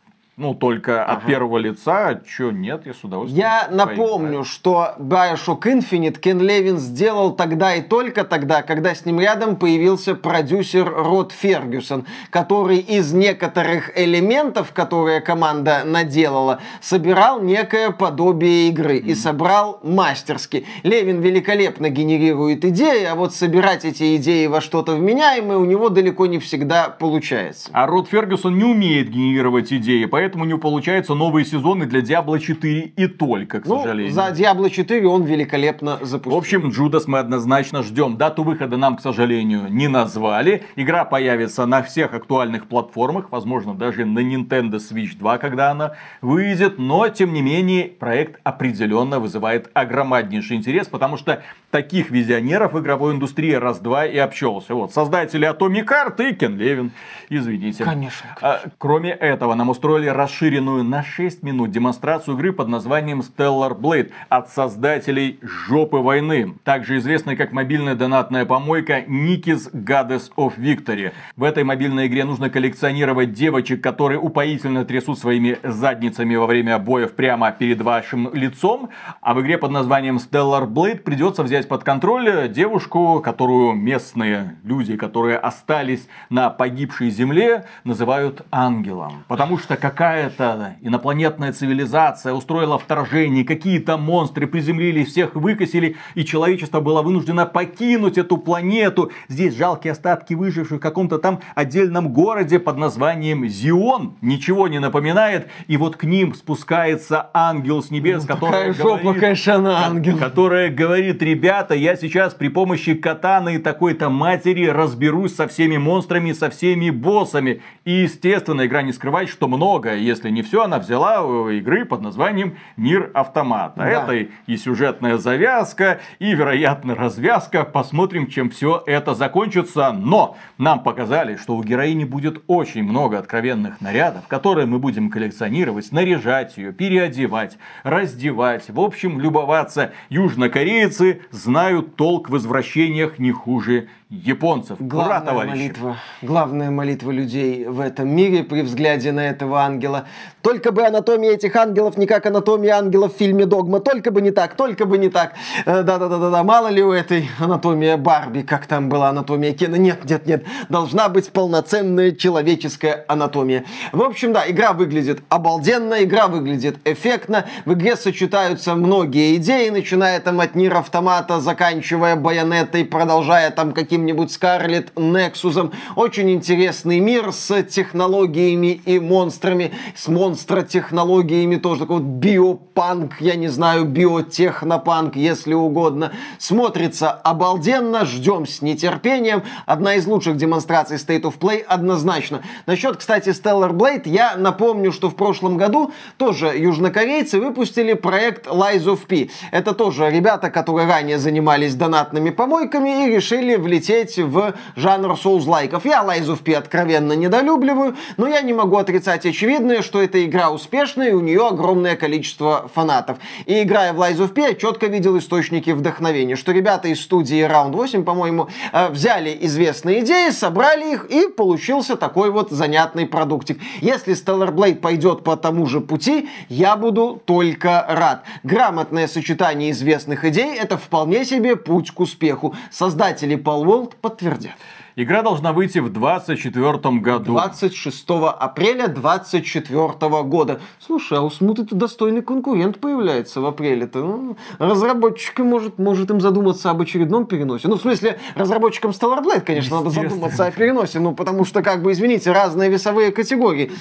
ну, только ага. от первого лица, что нет, я с удовольствием. Я напомню, что Bioshock Infinite Кен Левин сделал тогда и только тогда, когда с ним рядом появился продюсер Род Фергюсон, который из некоторых элементов, которые команда наделала, собирал некое подобие игры mm-hmm. и собрал мастерски. Левин великолепно генерирует идеи, а вот собирать эти идеи во что-то вменяемое у него далеко не всегда получается. А Род Фергюсон не умеет генерировать идеи, поэтому поэтому не получаются новые сезоны для Diablo 4 и только, к ну, сожалению. За Diablo 4 он великолепно запустил. В общем, Джудас мы однозначно ждем. Дату выхода нам, к сожалению, не назвали. Игра появится на всех актуальных платформах, возможно, даже на Nintendo Switch 2, когда она выйдет. Но, тем не менее, проект определенно вызывает огромнейший интерес, потому что таких визионеров в игровой индустрии раз-два и общался. Вот, создатели Atomic Heart и Кен Левин. Извините. Конечно. А, кроме этого, нам устроили расширенную на 6 минут демонстрацию игры под названием Stellar Blade от создателей Жопы войны, также известной как мобильная донатная помойка Nikis Goddess of Victory. В этой мобильной игре нужно коллекционировать девочек, которые упоительно трясут своими задницами во время боев прямо перед вашим лицом, а в игре под названием Stellar Blade придется взять под контроль девушку, которую местные люди, которые остались на погибшей земле, называют ангелом. Потому что какая какая-то инопланетная цивилизация устроила вторжение, какие-то монстры приземлились, всех выкосили, и человечество было вынуждено покинуть эту планету. Здесь жалкие остатки выживших в каком-то там отдельном городе под названием Зион. Ничего не напоминает. И вот к ним спускается ангел с небес, ну, который жопа, говорит, конечно, ангел. которая говорит, ребята, я сейчас при помощи катаны и такой-то матери разберусь со всеми монстрами, со всеми боссами. И, естественно, игра не скрывает, что много если не все, она взяла игры под названием Мир Автомата. Да. Это и сюжетная завязка, и, вероятно, развязка. Посмотрим, чем все это закончится. Но нам показали, что у героини будет очень много откровенных нарядов, которые мы будем коллекционировать, снаряжать ее, переодевать, раздевать. В общем, любоваться. Южнокорейцы знают толк в возвращениях не хуже японцев. Главная Ура, молитва, главная молитва людей в этом мире при взгляде на этого ангела. Только бы анатомия этих ангелов не как анатомия ангелов в фильме «Догма». Только бы не так, только бы не так. Э, да-да-да-да, мало ли у этой анатомия Барби, как там была анатомия Кена. Нет, нет, нет. Должна быть полноценная человеческая анатомия. В общем, да, игра выглядит обалденно, игра выглядит эффектно. В игре сочетаются многие идеи, начиная там от Нир Автомата, заканчивая Байонетой, продолжая там каким каким-нибудь Скарлет Нексусом. Очень интересный мир с технологиями и монстрами. с монстротехнологиями тоже, такой вот биопанк, я не знаю, биотехнопанк, если угодно. Смотрится обалденно, ждем с нетерпением. Одна из лучших демонстраций State of Play однозначно. Насчет, кстати, Stellar Blade, я напомню, что в прошлом году тоже южнокорейцы выпустили проект Lies of P. Это тоже ребята, которые ранее занимались донатными помойками и решили влететь в жанр соус-лайков. Я Lies of P откровенно недолюбливаю, но я не могу отрицать очевидное, что эта игра успешная и у нее огромное количество фанатов. И играя в Lies of P, я четко видел источники вдохновения, что ребята из студии Round 8, по-моему, э, взяли известные идеи, собрали их и получился такой вот занятный продуктик. Если Stellar Blade пойдет по тому же пути, я буду только рад. Грамотное сочетание известных идей – это вполне себе путь к успеху. Создатели Paul World подтвердят. Игра должна выйти в 2024 году. 26 апреля 2024 года. Слушай, а у Смуты тут достойный конкурент появляется в апреле-то. Ну, разработчикам может, может им задуматься об очередном переносе. Ну, в смысле, разработчикам Stellar Blade, конечно, надо задуматься о переносе. Ну, потому что, как бы, извините, разные весовые категории.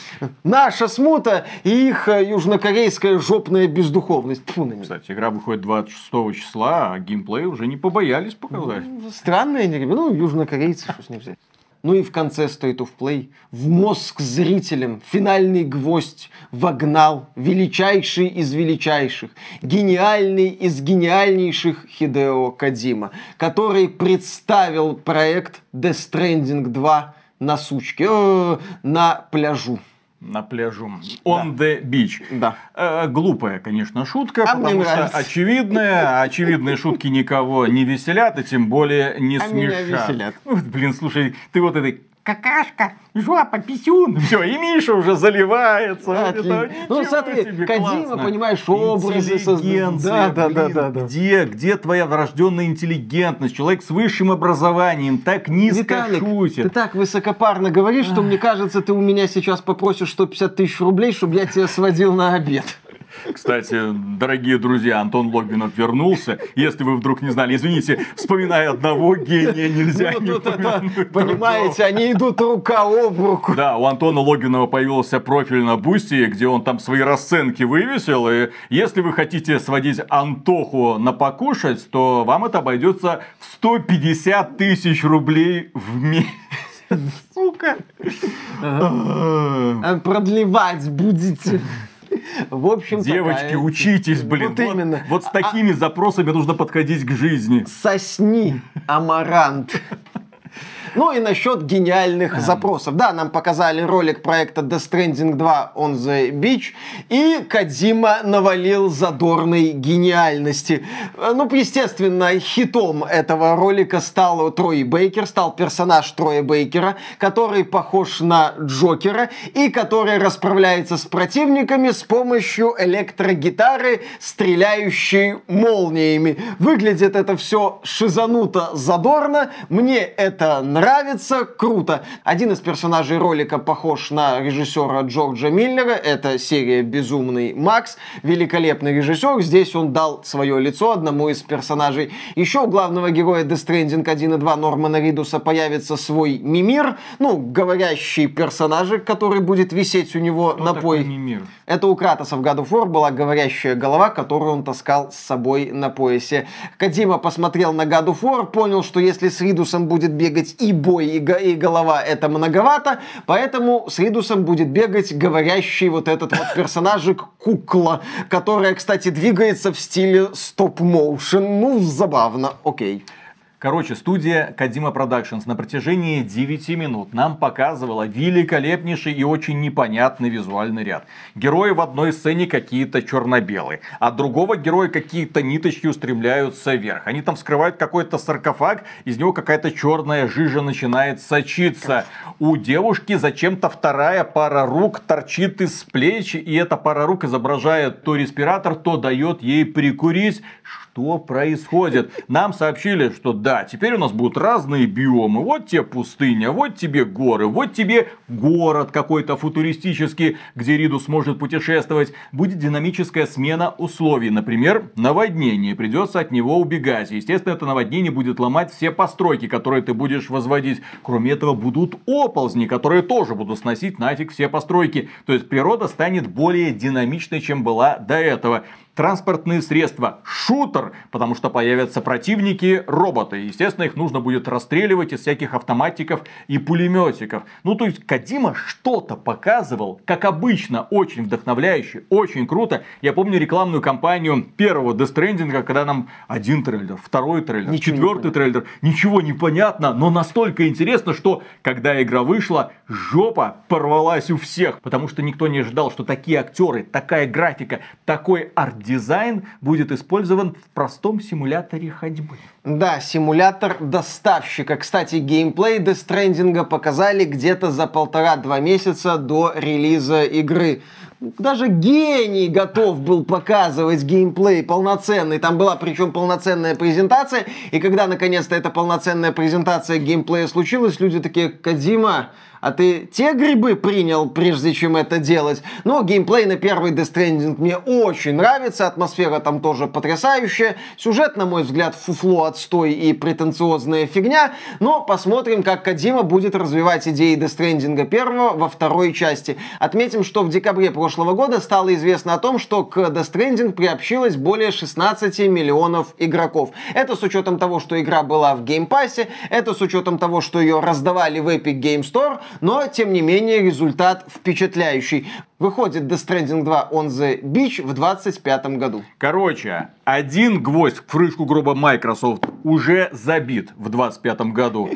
Наша Смута и их э, южнокорейская жопная бездуховность. Фу на. Кстати, игра выходит 26 числа, а геймплей уже не побоялись показать. Странные они, ну, южнокорейцы, с ним взять. Ну и в конце State of Play в мозг зрителям финальный гвоздь вогнал величайший из величайших, гениальный из гениальнейших Хидео Кадима, который представил проект Death Stranding 2 на сучке, э, на пляжу. На пляжу. On the beach. Да. Э, глупая, конечно, шутка, А потому что нравится. очевидная, очевидные шутки никого не веселят, и тем более не А меня смешат. веселят. Вот, блин, слушай, ты вот этой какашка, жопа, писюн. Все, и Миша уже заливается. Отлично. это Ну, смотри, себе, Кодзима, классно. понимаешь, образы создает. Интеллигенция, Да, да, да, да, да. Где, где твоя врожденная интеллигентность? Человек с высшим образованием так низко Виталик, шутит. ты так высокопарно говоришь, что мне кажется, ты у меня сейчас попросишь 150 тысяч рублей, чтобы я тебя сводил на обед. Кстати, дорогие друзья, Антон Логвинов вернулся. Если вы вдруг не знали, извините, вспоминая одного гения, нельзя Ну, не тут это, понимаете, они идут рука об руку. Да, у Антона Логвинова появился профиль на Boosty, где он там свои расценки вывесил. И если вы хотите сводить Антоху на покушать, то вам это обойдется в 150 тысяч рублей в месяц. Сука. А Продлевать будете. В общем, Девочки, такая- учитесь, блин. Вот именно. Вот с такими запросами нужно подходить к жизни. Сосни, амарант. Ну и насчет гениальных запросов. Да, нам показали ролик проекта Death Stranding 2 on the Beach, и Кадима навалил задорной гениальности. Э, Ну, естественно, хитом этого ролика стал Трой Бейкер, стал персонаж Троя Бейкера, который похож на Джокера и который расправляется с противниками с помощью электрогитары, стреляющей молниями. Выглядит это все шизануто задорно, мне это нравится, круто. Один из персонажей ролика похож на режиссера Джорджа Миллера, это серия «Безумный Макс», великолепный режиссер, здесь он дал свое лицо одному из персонажей. Еще у главного героя Death Stranding 1 и 2 Нормана Ридуса появится свой мимир, ну, говорящий персонажик, который будет висеть у него на поясе. мир? Это у Кратоса в God of War была говорящая голова, которую он таскал с собой на поясе. Кадима посмотрел на God of War, понял, что если с Ридусом будет бегать и бой, и, и голова, это многовато, поэтому с Ридусом будет бегать говорящий вот этот вот персонажик кукла, которая, кстати, двигается в стиле стоп-моушен. Ну, забавно, окей. Короче, студия Кадима Productions на протяжении 9 минут нам показывала великолепнейший и очень непонятный визуальный ряд. Герои в одной сцене какие-то черно-белые, а другого героя какие-то ниточки устремляются вверх. Они там вскрывают какой-то саркофаг, из него какая-то черная жижа начинает сочиться. У девушки зачем-то вторая пара рук торчит из плеч, и эта пара рук изображает то респиратор, то дает ей прикурить. Что происходит? Нам сообщили, что да, теперь у нас будут разные биомы. Вот тебе пустыня, вот тебе горы, вот тебе город какой-то футуристический, где Ридус может путешествовать. Будет динамическая смена условий. Например, наводнение. Придется от него убегать. Естественно, это наводнение будет ломать все постройки, которые ты будешь возводить. Кроме этого, будут оползни, которые тоже будут сносить нафиг все постройки. То есть природа станет более динамичной, чем была до этого транспортные средства, шутер, потому что появятся противники, роботы. Естественно, их нужно будет расстреливать из всяких автоматиков и пулеметиков. Ну, то есть, Кадима что-то показывал, как обычно, очень вдохновляюще, очень круто. Я помню рекламную кампанию первого Stranding, когда нам один трейлер, второй трейлер, Ничего четвертый трейлер. Ничего не понятно, но настолько интересно, что когда игра вышла, жопа порвалась у всех. Потому что никто не ожидал, что такие актеры, такая графика, такой арт дизайн будет использован в простом симуляторе ходьбы. Да, симулятор доставщика. Кстати, геймплей Stranding показали где-то за полтора-два месяца до релиза игры даже гений готов был показывать геймплей полноценный. Там была причем полноценная презентация. И когда наконец-то эта полноценная презентация геймплея случилась, люди такие, Кадима, а ты те грибы принял, прежде чем это делать? Но геймплей на первый Death Stranding мне очень нравится, атмосфера там тоже потрясающая, сюжет, на мой взгляд, фуфло, отстой и претенциозная фигня, но посмотрим, как Кодзима будет развивать идеи Death Stranding первого во второй части. Отметим, что в декабре прошлого года стало известно о том, что к Death Stranding приобщилось более 16 миллионов игроков. Это с учетом того, что игра была в Game Pass е, это с учетом того, что ее раздавали в Epic Game Store, но, тем не менее, результат впечатляющий. Выходит Death Stranding 2 on the Beach в 2025 году. Короче, один гвоздь в крышку гроба Microsoft уже забит в 2025 году.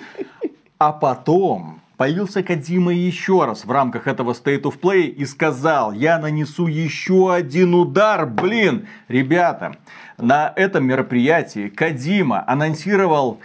А потом Появился Кадима еще раз в рамках этого State of Play и сказал, я нанесу еще один удар, блин. Ребята, на этом мероприятии Кадима анонсировал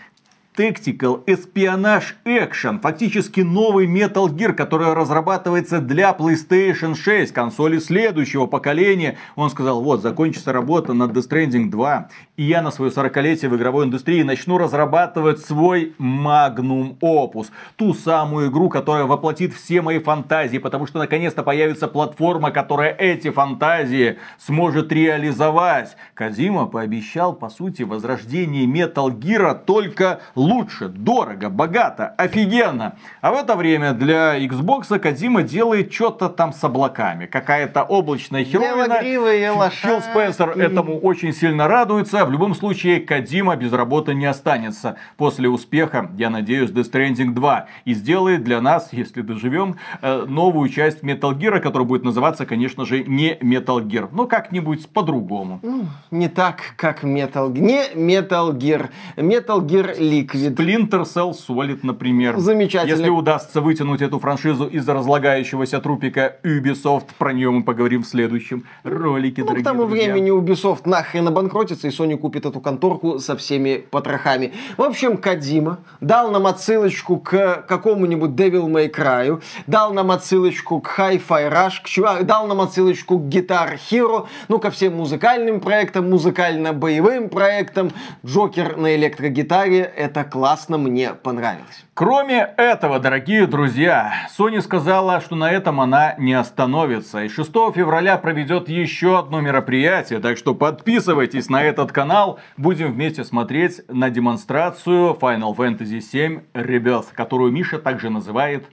Tactical Espionage Action, фактически новый Metal Gear, который разрабатывается для PlayStation 6, консоли следующего поколения. Он сказал, вот, закончится работа над Death Stranding 2, и я на свое 40-летие в игровой индустрии начну разрабатывать свой Magnum Opus. Ту самую игру, которая воплотит все мои фантазии, потому что наконец-то появится платформа, которая эти фантазии сможет реализовать. Казима пообещал, по сути, возрождение Metal Gear только лучше, дорого, богато, офигенно. А в это время для Xbox Кадима делает что-то там с облаками. Какая-то облачная херовина. Фил Спенсер этому очень сильно радуется. В любом случае, Кадима без работы не останется. После успеха, я надеюсь, Death Stranding 2. И сделает для нас, если доживем, э, новую часть Metal Gear, которая будет называться, конечно же, не Metal Gear. Но как-нибудь по-другому. Ну, не так, как Metal Gear. Не Metal Gear. Metal Gear Liquid. Splinter Cell Solid, например. Замечательно. Если удастся вытянуть эту франшизу из разлагающегося трупика Ubisoft, про нее мы поговорим в следующем ролике, ну, к тому друзья. времени Ubisoft нахрен обанкротится, и Sony купит эту конторку со всеми потрохами. В общем, Кадима дал нам отсылочку к какому-нибудь Devil May Cry, дал нам отсылочку к Hi-Fi Rush, к, дал нам отсылочку к Guitar Hero, ну, ко всем музыкальным проектам, музыкально-боевым проектам. Джокер на электрогитаре — это классно, мне понравилось. Кроме этого, дорогие друзья, Sony сказала, что на этом она не остановится. И 6 февраля проведет еще одно мероприятие, так что подписывайтесь на этот канал. Будем вместе смотреть на демонстрацию Final Fantasy VII Rebirth, которую Миша также называет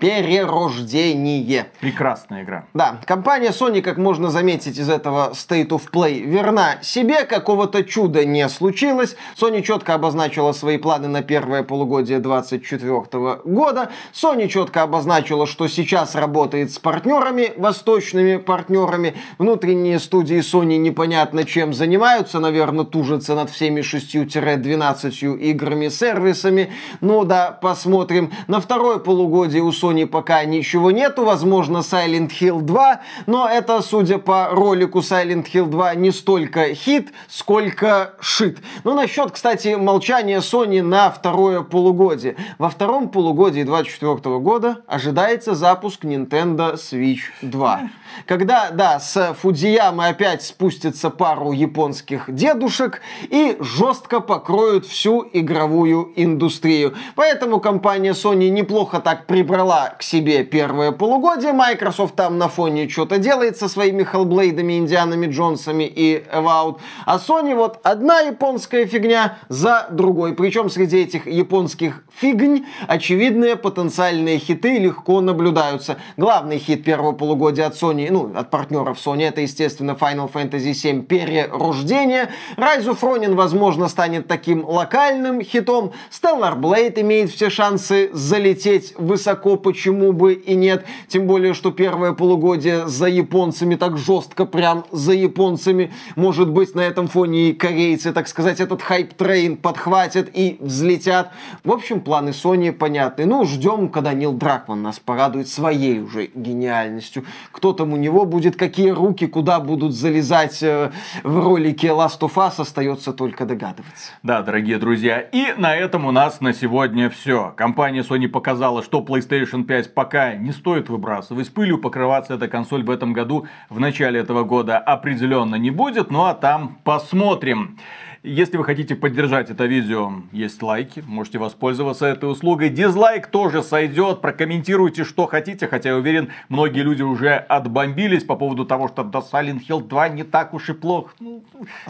перерождение. Прекрасная игра. Да, компания Sony, как можно заметить из этого State of Play, верна себе, какого-то чуда не случилось. Sony четко обозначила свои планы на первое полугодие 2024 года. Sony четко обозначила, что сейчас работает с партнерами, восточными партнерами. Внутренние студии Sony непонятно чем занимаются, наверное, тужатся над всеми 6-12 играми-сервисами. Ну да, посмотрим. На второе полугодие у Sony Sony пока ничего нету, возможно, Silent Hill 2, но это, судя по ролику Silent Hill 2, не столько хит, сколько шит. Ну, насчет, кстати, молчания Sony на второе полугодие. Во втором полугодии 2024 года ожидается запуск Nintendo Switch 2. Когда, да, с Фудзиямы опять спустится пару японских дедушек и жестко покроют всю игровую индустрию. Поэтому компания Sony неплохо так прибрала к себе первое полугодие. Microsoft там на фоне что-то делает со своими Hellblade'ами, Индианами Джонсами и Evout. А Sony вот одна японская фигня за другой. Причем среди этих японских фигнь очевидные потенциальные хиты легко наблюдаются. Главный хит первого полугодия от Sony, ну, от партнеров Sony, это, естественно, Final Fantasy VII Перерождение. Rise of Ronin, возможно, станет таким локальным хитом. Stellar Blade имеет все шансы залететь высоко, почему бы и нет. Тем более, что первое полугодие за японцами, так жестко прям за японцами. Может быть, на этом фоне и корейцы, так сказать, этот hype train подхватят и взлетят. В общем, планы Sony понятны. Ну, ждем, когда Нил Дракман нас порадует своей уже гениальностью. Кто у него будет, какие руки, куда будут залезать э, в ролике Last of Us, остается только догадываться. Да, дорогие друзья, и на этом у нас на сегодня все. Компания Sony показала, что PlayStation 5 пока не стоит выбрасывать пылью, покрываться эта консоль в этом году, в начале этого года определенно не будет, ну а там посмотрим. Если вы хотите поддержать это видео, есть лайки, можете воспользоваться этой услугой. Дизлайк тоже сойдет, прокомментируйте, что хотите, хотя я уверен, многие люди уже отбомбились по поводу того, что до Silent Hill 2 не так уж и плохо. Ну,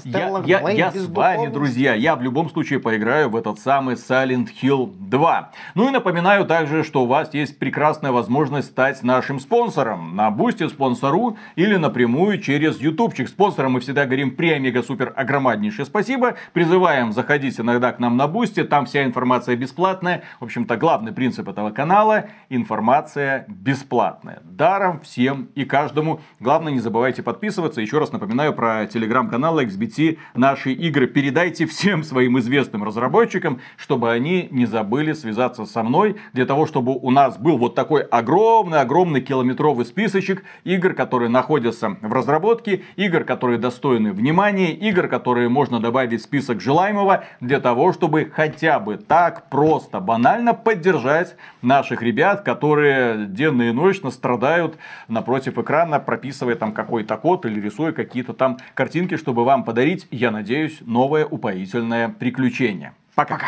я я, я с вами, друзья, я в любом случае поиграю в этот самый Silent Hill 2. Ну и напоминаю также, что у вас есть прекрасная возможность стать нашим спонсором на Boosty спонсору или напрямую через ютубчик. Спонсорам мы всегда говорим премега супер огромнейшее спасибо спасибо. Призываем заходить иногда к нам на Boosty, там вся информация бесплатная. В общем-то, главный принцип этого канала – информация бесплатная. Даром всем и каждому. Главное, не забывайте подписываться. Еще раз напоминаю про телеграм-канал XBT «Наши игры». Передайте всем своим известным разработчикам, чтобы они не забыли связаться со мной, для того, чтобы у нас был вот такой огромный-огромный километровый списочек игр, которые находятся в разработке, игр, которые достойны внимания, игр, которые можно добавить добавить список желаемого для того, чтобы хотя бы так просто, банально поддержать наших ребят, которые денно и ночно страдают напротив экрана, прописывая там какой-то код или рисуя какие-то там картинки, чтобы вам подарить, я надеюсь, новое упоительное приключение. Пока.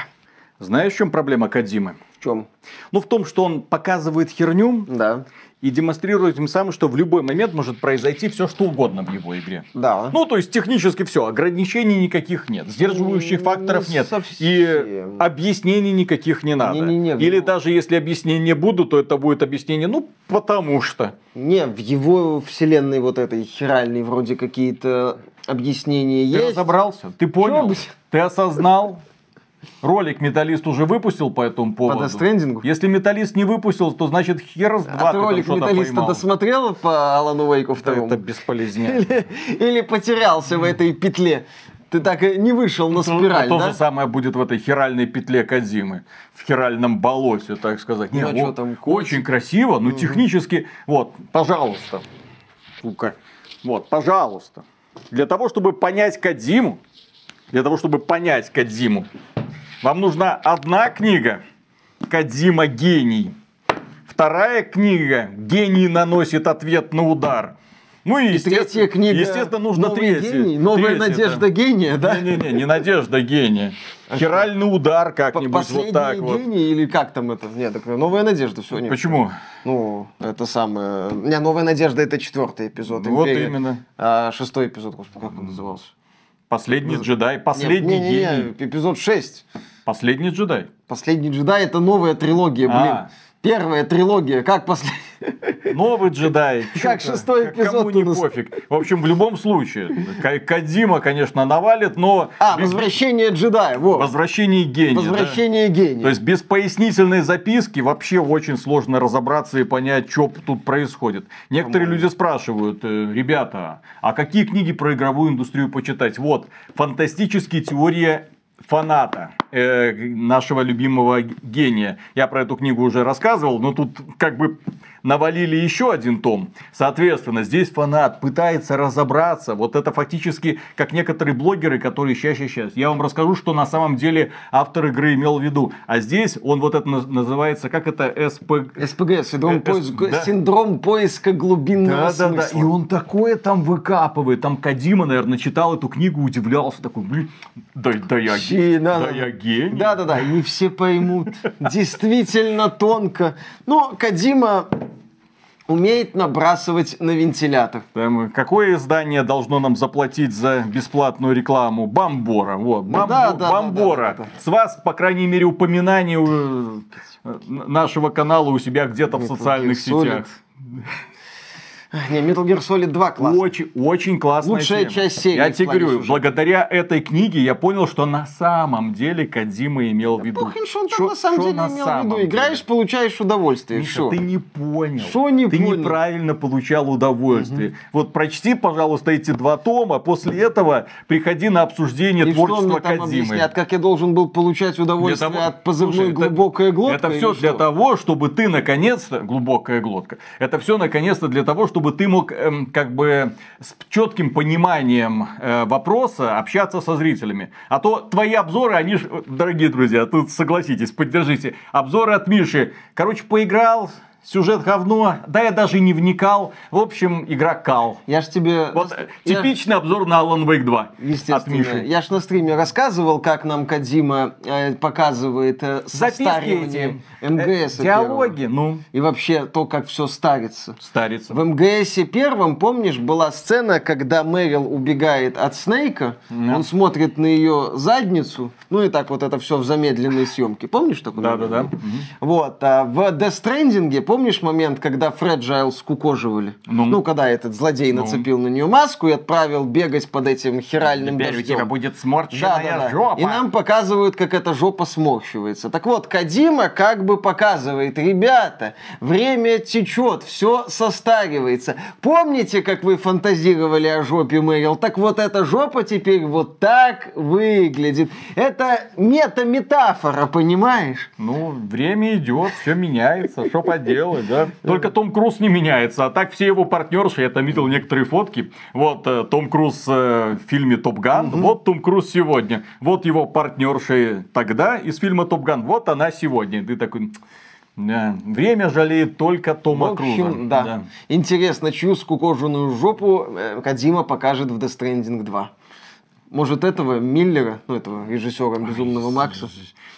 Знаешь, в чем проблема Кадимы? В чем? Ну, в том, что он показывает херню. Да и демонстрирует тем самым, что в любой момент может произойти все, что угодно в его игре. Да. Ну, то есть, технически все, ограничений никаких нет, сдерживающих не факторов нет, совсем. и объяснений никаких не надо. Не, не, не, Или даже если объяснения будут, то это будет объяснение, ну, потому что. Не, в его вселенной вот этой херальной вроде какие-то объяснения Ты есть. Ты разобрался? Ты понял? Ты осознал? Ролик Металлист уже выпустил по этому поводу. По Дестрендингу? Если Металлист не выпустил, то значит хер с два а ты ролик Металлиста досмотрел по Алану Вейку второму? Это бесполезнее. Или, или потерялся в этой петле. Ты так и не вышел на спираль, То, да? то же самое будет в этой хиральной петле Кадзимы. В хиральном болоте, так сказать. Ну, Не, а вот, там очень красиво, но угу. технически... Вот, пожалуйста. Сука. Вот, пожалуйста. Для того, чтобы понять Кадзиму, для того, чтобы понять Кадзиму, вам нужна одна книга Кадзима гений. Вторая книга Гений наносит ответ на удар. Ну и, и третья книга. Естественно, нужно Новый третья. Гений, новая третья, надежда да. гения, да? Не-не-не, не надежда гения. Хиральный удар как-нибудь вот так вот. гений или как там это? Нет, так новая надежда все. Нет. Почему? Ну, это самое... Не, новая надежда это четвертый эпизод. Ну, вот именно. А шестой эпизод, господи, как он назывался? Последний джедай, последний не, не, не, гений. эпизод 6. Последний джедай. Последний джедай это новая трилогия, блин. А. Первая трилогия, как последняя? Новый джедай. Как шестой эпизод. Кому не пофиг. В общем, в любом случае, Кадима, конечно, навалит, но... А, возвращение джедая, вот. Возвращение гения. Возвращение да? гения. То есть, без пояснительной записки вообще очень сложно разобраться и понять, что тут происходит. Некоторые люди спрашивают, «Э, ребята, а какие книги про игровую индустрию почитать? Вот, фантастические теории фаната. э, нашего любимого гения. Я про эту книгу уже рассказывал, но тут как бы навалили еще один том. Соответственно, здесь фанат пытается разобраться. Вот это фактически как некоторые блогеры, которые сейчас, сейчас. Я вам расскажу, что на самом деле автор игры имел в виду. А здесь он вот это называется, как это СП... СПГ, синдром, э, поиска, да? синдром поиска глубинного да, смысла. Да, да, и он такое там выкапывает. Там Кадима, наверное, читал эту книгу, удивлялся. Такой, блин, да, да я, Щи, да, да, я гений. Да, да, да, не все поймут. Действительно тонко. Но Кадима умеет набрасывать на вентилятор. Там, какое издание должно нам заплатить за бесплатную рекламу? Бамбора. Вот, Бам, да, да, Бамбора. Да, да, да, да. С вас, по крайней мере, упоминание э, нашего канала у себя где-то в социальных сетях. Не, Metal Gear Solid 2 класс. Очень, очень классная Лучшая тема. часть серии. Я тебе говорю, сюжета. благодаря этой книге я понял, что на самом деле Кадима имел в виду. Похрен, что он там на самом деле имел в виду. Играешь, получаешь удовольствие. Миша, ты не понял. Что не ты понял? неправильно получал удовольствие. Угу. Вот прочти, пожалуйста, эти два тома. После этого приходи на обсуждение И творчества что мне там Кадимы. Объяснят, как я должен был получать удовольствие того, от позывной слушай, глубокая это, глотка? Это все для того, чтобы ты наконец-то глубокая глотка. Это все наконец-то для того, чтобы ты мог эм, как бы с четким пониманием э, вопроса общаться со зрителями. А то твои обзоры, они ж, дорогие друзья, тут согласитесь, поддержите. Обзоры от Миши. Короче, поиграл, сюжет говно, да я даже не вникал. В общем, игра кал. Я ж тебе... Вот я... типичный обзор на Alan Wake 2 Естественно. от Миши. Я ж на стриме рассказывал, как нам Кадима э, показывает э, состаривание МГС. Э, диалоги, ну. И вообще то, как все старится. Старится. В МГС первом, помнишь, была сцена, когда Мэрил убегает от Снейка, да. он смотрит на ее задницу, ну и так вот это все в замедленной съемке. Помнишь такое? Да, да, да. Вот. А в Death Stranding помнишь момент, когда Фреджайл скукоживали? Ну, ну когда этот злодей ну. нацепил на нее маску и отправил бегать под этим хиральным Теперь дождем. у тебя будет сморщенная да, да, да. жопа. И нам показывают, как эта жопа сморщивается. Так вот, Кадима как бы показывает, ребята, время течет, все состаривается. Помните, как вы фантазировали о жопе Мэрил? Так вот, эта жопа теперь вот так выглядит. Это мета-метафора, понимаешь? Ну, время идет, все меняется, что поделать делать, да. Только Том Круз не меняется, а так все его партнерши, я там видел некоторые фотки. Вот э, Том Круз э, в фильме Топ Ган, угу. вот Том Круз сегодня. Вот его партнерши тогда из фильма Топ Ган, вот она сегодня. Ты такой... Да. Время жалеет только Тома в общем, Круза. Да. да. Интересно, чью скукоженную жопу э, Кадима покажет в Death Stranding 2. Может, этого Миллера, ну, этого режиссера Безумного Макса?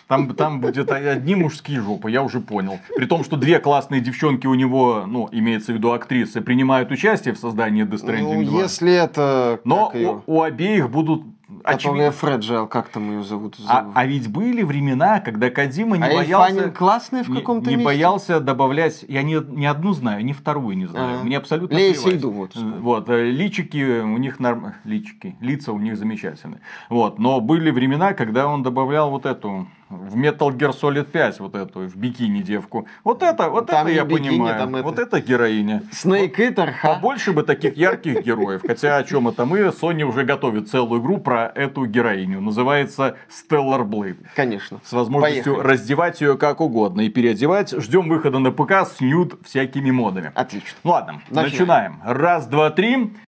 Там, там будет одни мужские жопы, я уже понял. При том, что две классные девчонки у него, ну, имеется в виду актрисы, принимают участие в создании Death Stranding ну, 2. если это... Но у, у обеих будут Которая Фреджайл, как там ее зовут? А, а ведь были времена, когда Кадима не а боялся... классная в каком-то Не, не боялся добавлять... Я ни, ни одну знаю, ни вторую не знаю. А, Мне абсолютно Лея Сейду, вот. Вот, э, личики у них норм... Личики, лица у них замечательные. Вот, но были времена, когда он добавлял вот эту в Metal Gear Solid 5 вот эту, в бикини девку. Вот это, вот там это я бикини, понимаю. Вот это... это героиня. Snake Eater, ха. Побольше бы таких ярких героев. Хотя о чем это мы, Sony уже готовит целую игру про эту героиню. Называется Stellar Blade. Конечно. С возможностью Поехали. раздевать ее как угодно и переодевать. Ждем выхода на ПК с нюд всякими модами. Отлично. Ну ладно, Начинаем. начинаем. Раз, два, три.